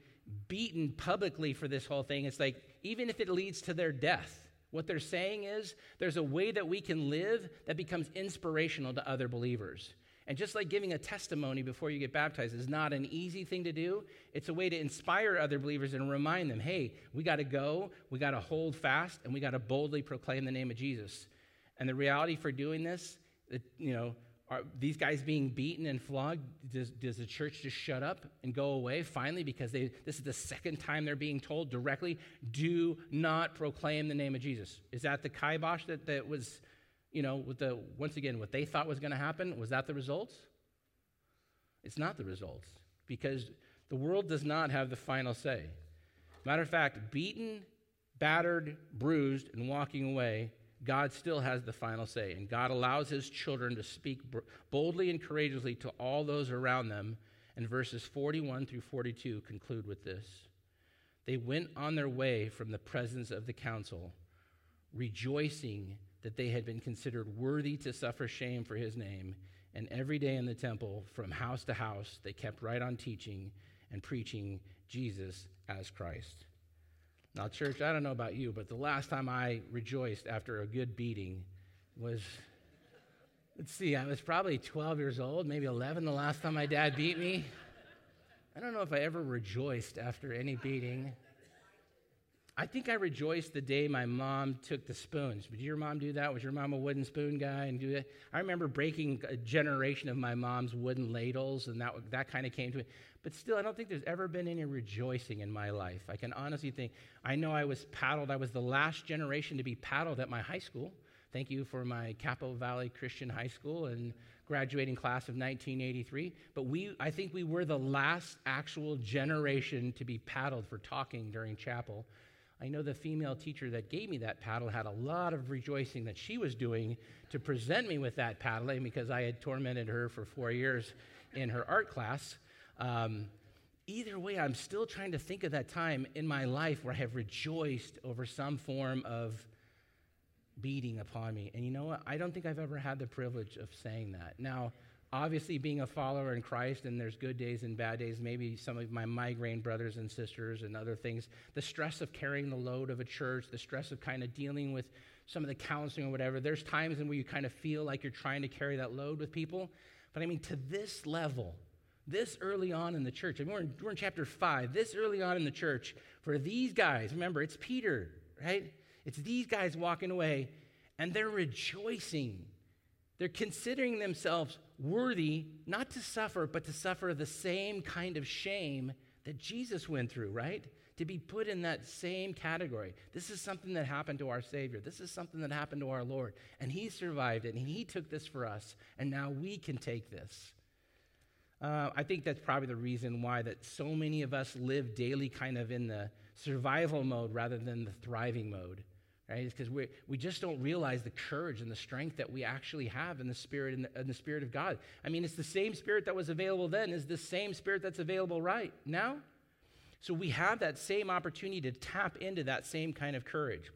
beaten publicly for this whole thing, it's like, even if it leads to their death, what they're saying is there's a way that we can live that becomes inspirational to other believers. And just like giving a testimony before you get baptized is not an easy thing to do, it's a way to inspire other believers and remind them hey, we got to go, we got to hold fast, and we got to boldly proclaim the name of Jesus. And the reality for doing this, you know, are these guys being beaten and flogged? Does, does the church just shut up and go away finally because they, this is the second time they're being told directly, do not proclaim the name of Jesus? Is that the kibosh that, that was, you know, with the, once again, what they thought was going to happen? Was that the results? It's not the results because the world does not have the final say. Matter of fact, beaten, battered, bruised, and walking away God still has the final say, and God allows his children to speak boldly and courageously to all those around them. And verses 41 through 42 conclude with this They went on their way from the presence of the council, rejoicing that they had been considered worthy to suffer shame for his name. And every day in the temple, from house to house, they kept right on teaching and preaching Jesus as Christ. Now, church, I don't know about you, but the last time I rejoiced after a good beating was, let's see, I was probably 12 years old, maybe 11 the last time my dad beat me. I don't know if I ever rejoiced after any beating. I think I rejoiced the day my mom took the spoons. Did your mom do that? Was your mom a wooden spoon guy and do that? I remember breaking a generation of my mom's wooden ladles, and that that kind of came to me. But still, I don't think there's ever been any rejoicing in my life. I can honestly think. I know I was paddled. I was the last generation to be paddled at my high school. Thank you for my Capo Valley Christian High School and graduating class of 1983. But we, I think we were the last actual generation to be paddled for talking during chapel. I know the female teacher that gave me that paddle had a lot of rejoicing that she was doing to present me with that paddling because I had tormented her for four years in her art class. Um, either way, I'm still trying to think of that time in my life where I have rejoiced over some form of beating upon me. And you know what? I don't think I've ever had the privilege of saying that. Now, obviously being a follower in Christ and there's good days and bad days, maybe some of my migraine brothers and sisters and other things, the stress of carrying the load of a church, the stress of kind of dealing with some of the counseling or whatever, there's times in where you kind of feel like you're trying to carry that load with people. But I mean, to this level, this early on in the church, I mean, we're in, we're in chapter five, this early on in the church, for these guys, remember, it's Peter, right? It's these guys walking away and they're rejoicing. They're considering themselves worthy not to suffer, but to suffer the same kind of shame that Jesus went through, right? To be put in that same category. This is something that happened to our Savior. This is something that happened to our Lord. And He survived it, and He took this for us, and now we can take this. Uh, I think that's probably the reason why that so many of us live daily kind of in the survival mode rather than the thriving mode right? It's because we, we just don't realize the courage and the strength that we actually have in the Spirit in the, in the Spirit of God. I mean, it's the same Spirit that was available then is the same Spirit that's available right now. So we have that same opportunity to tap into that same kind of courage.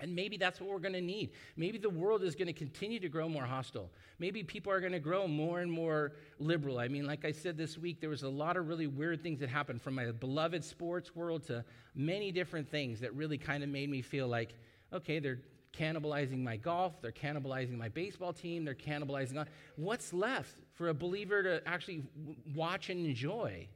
And maybe that's what we're going to need. Maybe the world is going to continue to grow more hostile. Maybe people are going to grow more and more liberal. I mean, like I said this week, there was a lot of really weird things that happened from my beloved sports world to many different things that really kind of made me feel like, okay, they're cannibalizing my golf, they're cannibalizing my baseball team, they're cannibalizing. What's left for a believer to actually watch and enjoy?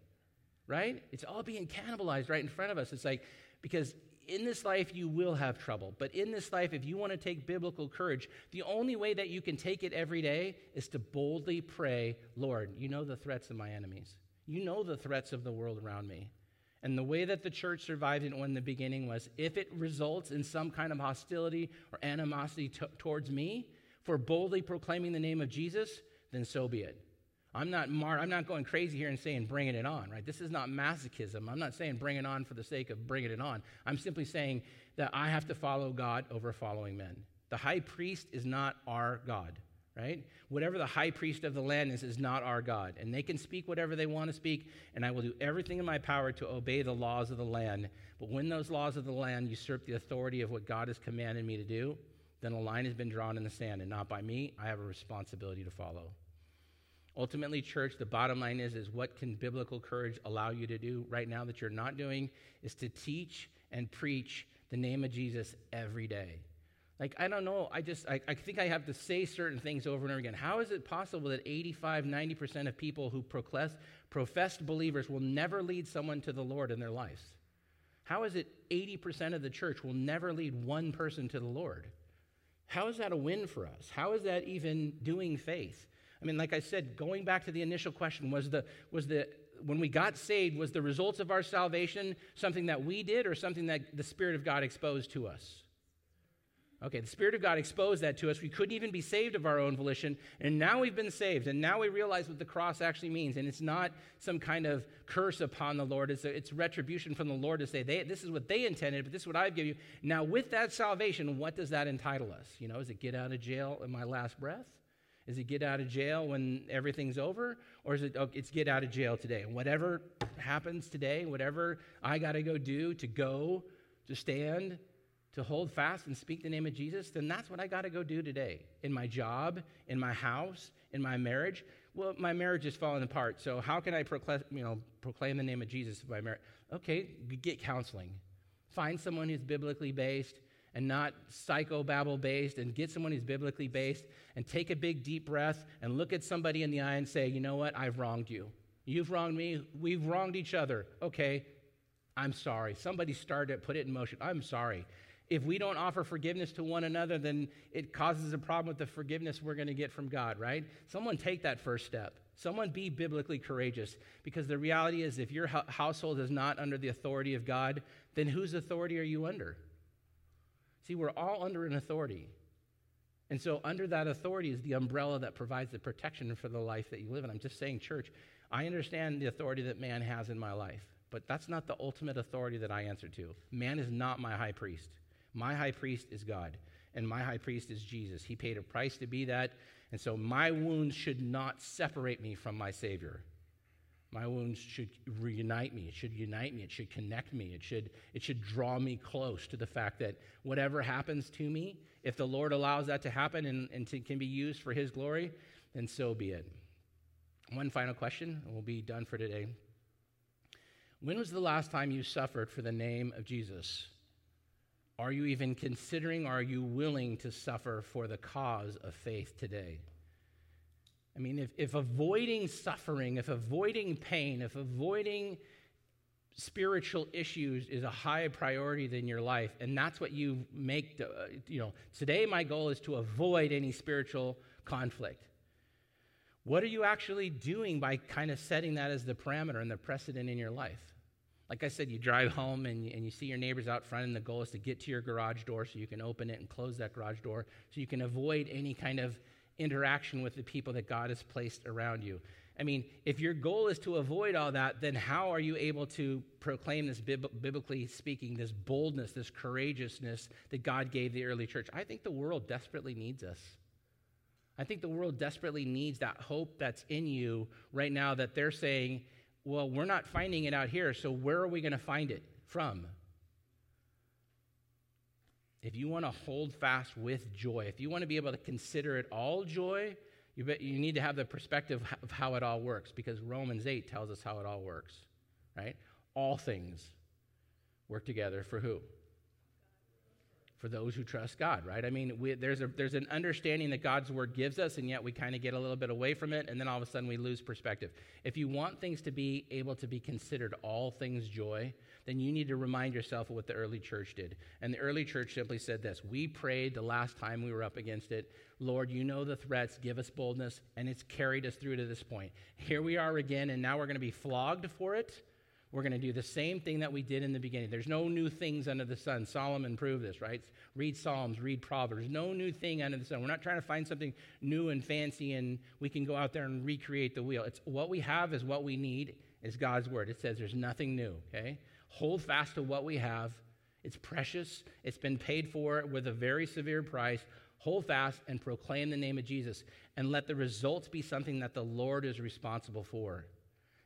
Right? It's all being cannibalized right in front of us. It's like, because in this life you will have trouble, but in this life, if you want to take biblical courage, the only way that you can take it every day is to boldly pray, Lord, you know the threats of my enemies. You know the threats of the world around me. And the way that the church survived it in the beginning was if it results in some kind of hostility or animosity t- towards me for boldly proclaiming the name of Jesus, then so be it. I'm not, mar- I'm not going crazy here and saying bringing it on, right? This is not masochism. I'm not saying bring it on for the sake of bringing it on. I'm simply saying that I have to follow God over following men. The high priest is not our God, right? Whatever the high priest of the land is, is not our God. And they can speak whatever they want to speak, and I will do everything in my power to obey the laws of the land. But when those laws of the land usurp the authority of what God has commanded me to do, then a line has been drawn in the sand, and not by me. I have a responsibility to follow. Ultimately, church, the bottom line is, is what can biblical courage allow you to do right now that you're not doing is to teach and preach the name of Jesus every day. Like, I don't know, I just, I, I think I have to say certain things over and over again. How is it possible that 85, 90% of people who profess, professed believers will never lead someone to the Lord in their lives? How is it 80% of the church will never lead one person to the Lord? How is that a win for us? How is that even doing faith? I mean, like I said, going back to the initial question, was the, was the, when we got saved, was the results of our salvation something that we did or something that the Spirit of God exposed to us? Okay, the Spirit of God exposed that to us. We couldn't even be saved of our own volition, and now we've been saved, and now we realize what the cross actually means. And it's not some kind of curse upon the Lord, it's, a, it's retribution from the Lord to say, they, This is what they intended, but this is what I've given you. Now, with that salvation, what does that entitle us? You know, is it get out of jail in my last breath? Is it get out of jail when everything's over? Or is it, oh, it's get out of jail today? Whatever happens today, whatever I got to go do to go, to stand, to hold fast and speak the name of Jesus, then that's what I got to go do today. In my job, in my house, in my marriage. Well, my marriage is falling apart. So how can I proclaim, you know, proclaim the name of Jesus in my marriage? Okay, get counseling. Find someone who's biblically based and not psychobabble based and get someone who's biblically based and take a big deep breath and look at somebody in the eye and say, you know what, I've wronged you. You've wronged me. We've wronged each other. Okay, I'm sorry. Somebody started it, put it in motion. I'm sorry. If we don't offer forgiveness to one another, then it causes a problem with the forgiveness we're going to get from God, right? Someone take that first step. Someone be biblically courageous because the reality is if your household is not under the authority of God, then whose authority are you under? See, we're all under an authority. And so, under that authority is the umbrella that provides the protection for the life that you live in. I'm just saying, church, I understand the authority that man has in my life, but that's not the ultimate authority that I answer to. Man is not my high priest. My high priest is God, and my high priest is Jesus. He paid a price to be that, and so my wounds should not separate me from my Savior. My wounds should reunite me. It should unite me. It should connect me. It should, it should draw me close to the fact that whatever happens to me, if the Lord allows that to happen and, and to, can be used for His glory, then so be it. One final question, and we'll be done for today. When was the last time you suffered for the name of Jesus? Are you even considering, are you willing to suffer for the cause of faith today? I mean, if, if avoiding suffering, if avoiding pain, if avoiding spiritual issues is a high priority in your life, and that's what you make, the, uh, you know, today my goal is to avoid any spiritual conflict. What are you actually doing by kind of setting that as the parameter and the precedent in your life? Like I said, you drive home and and you see your neighbors out front, and the goal is to get to your garage door so you can open it and close that garage door so you can avoid any kind of interaction with the people that God has placed around you. I mean, if your goal is to avoid all that, then how are you able to proclaim this, biblically speaking, this boldness, this courageousness that God gave the early church? I think the world desperately needs us. I think the world desperately needs that hope that's in you right now that they're saying, well, we're not finding it out here, so where are we going to find it from? If you want to hold fast with joy, if you want to be able to consider it all joy, you, bet, you need to have the perspective of how it all works because Romans 8 tells us how it all works, right? All things work together for who? for those who trust God, right? I mean, we, there's, a, there's an understanding that God's word gives us, and yet we kind of get a little bit away from it, and then all of a sudden we lose perspective. If you want things to be able to be considered all things joy, then you need to remind yourself of what the early church did. And the early church simply said this We prayed the last time we were up against it Lord, you know the threats, give us boldness, and it's carried us through to this point. Here we are again, and now we're going to be flogged for it we're going to do the same thing that we did in the beginning. There's no new things under the sun. Solomon proved this, right? Read Psalms, read Proverbs. No new thing under the sun. We're not trying to find something new and fancy and we can go out there and recreate the wheel. It's what we have is what we need is God's word. It says there's nothing new, okay? Hold fast to what we have. It's precious. It's been paid for with a very severe price. Hold fast and proclaim the name of Jesus and let the results be something that the Lord is responsible for.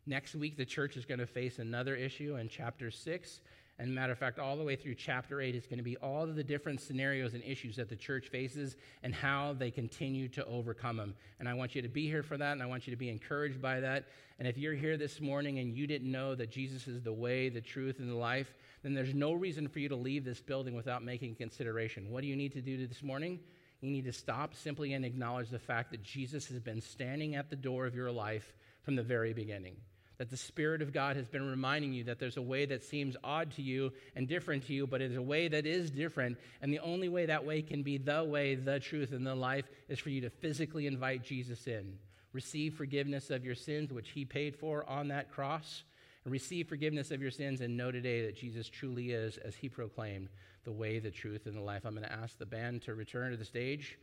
Next week, the church is going to face another issue in chapter 6. And matter of fact, all the way through chapter 8 is going to be all of the different scenarios and issues that the church faces and how they continue to overcome them. And I want you to be here for that, and I want you to be encouraged by that. And if you're here this morning and you didn't know that Jesus is the way, the truth, and the life, then there's no reason for you to leave this building without making consideration. What do you need to do this morning? You need to stop simply and acknowledge the fact that Jesus has been standing at the door of your life from the very beginning that the Spirit of God has been reminding you that there's a way that seems odd to you and different to you, but it is a way that is different. And the only way that way can be the way, the truth, and the life is for you to physically invite Jesus in. Receive forgiveness of your sins, which He paid for on that cross. And receive forgiveness of your sins and know today that Jesus truly is, as He proclaimed, the way, the truth, and the life. I'm going to ask the band to return to the stage,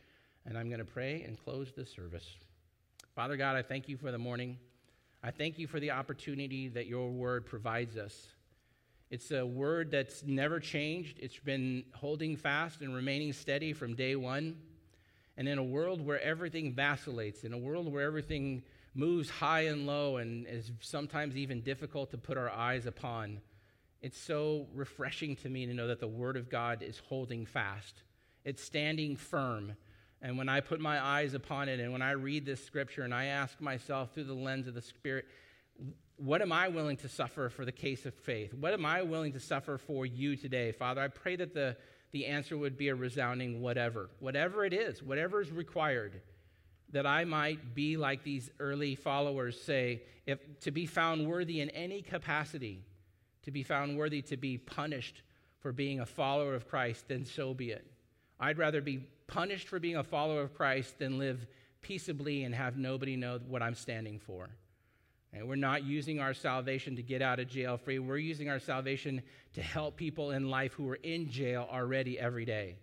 and I'm going to pray and close this service. Father God, I thank you for the morning. I thank you for the opportunity that your word provides us. It's a word that's never changed, it's been holding fast and remaining steady from day one. And in a world where everything vacillates, in a world where everything moves high and low and is sometimes even difficult to put our eyes upon, it's so refreshing to me to know that the Word of God is holding fast. It's standing firm. And when I put my eyes upon it and when I read this scripture and I ask myself through the lens of the Spirit, what am I willing to suffer for the case of faith? What am I willing to suffer for you today? Father, I pray that the, the answer would be a resounding whatever. Whatever it is, whatever is required. that I might be like these early followers say, if to be found worthy in any capacity, to be found worthy to be punished for being a follower of Christ, then so be it. I'd rather be punished for being a follower of Christ than live peaceably and have nobody know what I'm standing for. And we're not using our salvation to get out of jail free. We're using our salvation to help people in life who are in jail already every day.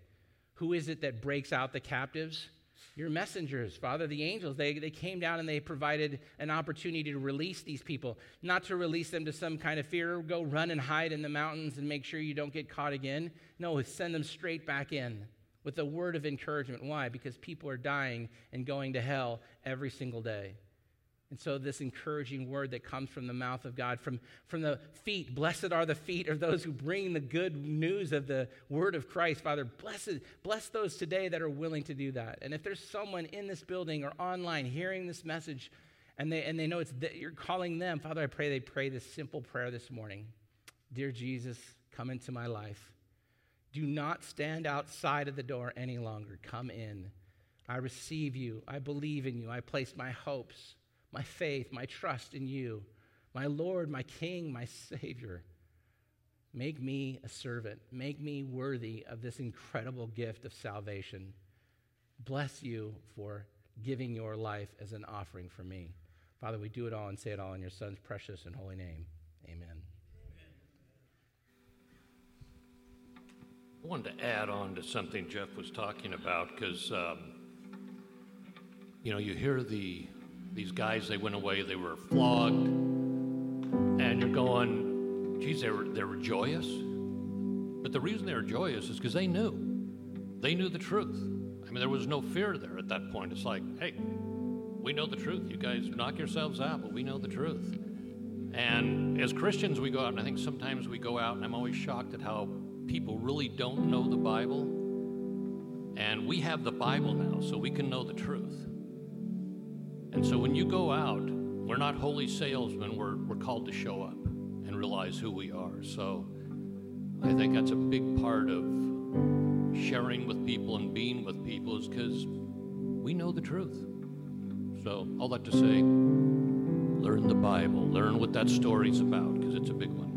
Who is it that breaks out the captives? Your messengers, Father, the angels, they, they came down and they provided an opportunity to release these people, not to release them to some kind of fear, go run and hide in the mountains and make sure you don't get caught again. No, send them straight back in with a word of encouragement. Why? Because people are dying and going to hell every single day. And so, this encouraging word that comes from the mouth of God, from, from the feet, blessed are the feet of those who bring the good news of the word of Christ. Father, blessed, bless those today that are willing to do that. And if there's someone in this building or online hearing this message and they, and they know it's that you're calling them, Father, I pray they pray this simple prayer this morning Dear Jesus, come into my life. Do not stand outside of the door any longer. Come in. I receive you. I believe in you. I place my hopes my faith, my trust in you, my Lord, my King, my Savior. Make me a servant. Make me worthy of this incredible gift of salvation. Bless you for giving your life as an offering for me. Father, we do it all and say it all in your Son's precious and holy name. Amen. I wanted to add on to something Jeff was talking about because, um, you know, you hear the these guys, they went away, they were flogged, and you're going, geez, they were, they were joyous. But the reason they were joyous is because they knew. They knew the truth. I mean, there was no fear there at that point. It's like, hey, we know the truth. You guys knock yourselves out, but we know the truth. And as Christians, we go out, and I think sometimes we go out, and I'm always shocked at how people really don't know the Bible. And we have the Bible now, so we can know the truth. And so when you go out, we're not holy salesmen, we're, we're called to show up and realize who we are. So I think that's a big part of sharing with people and being with people is because we know the truth. So all that to say, learn the Bible, learn what that story's about, because it's a big one.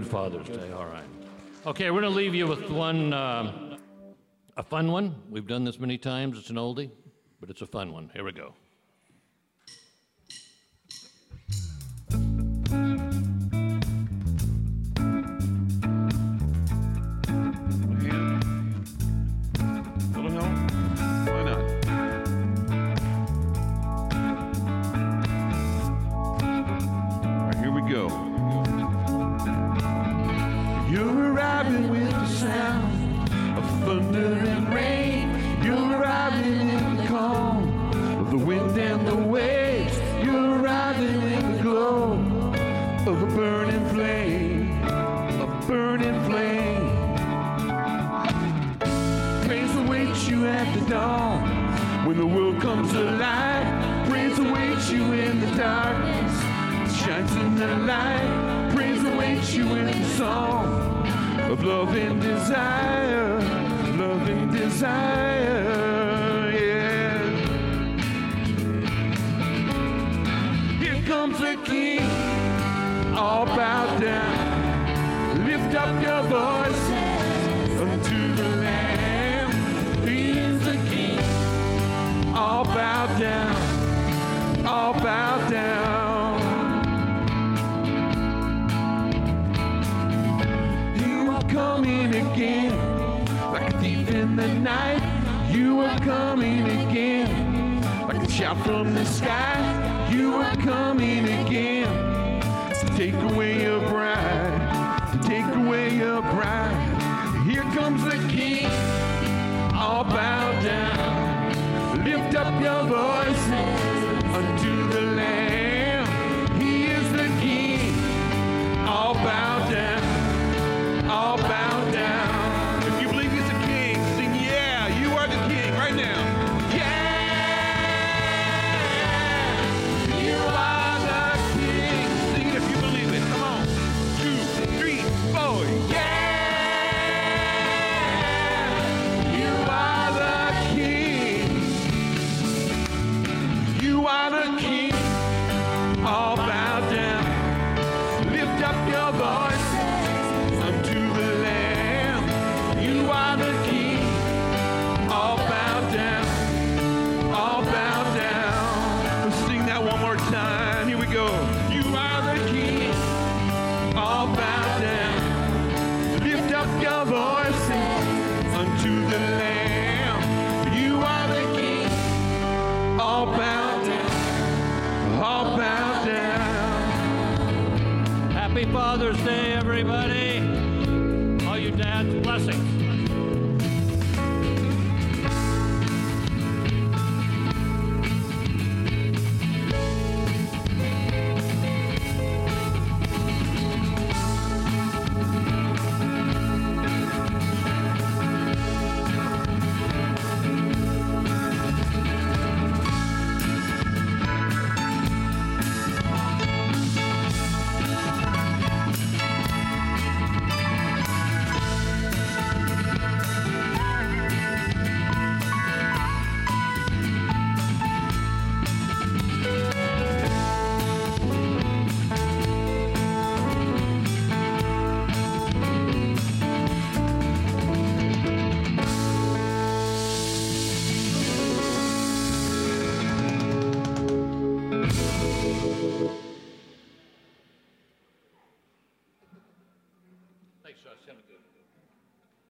good Father's Day. All right. Okay, we're going to leave you with one, uh, a fun one. We've done this many times. It's an oldie, but it's a fun one. Here we go.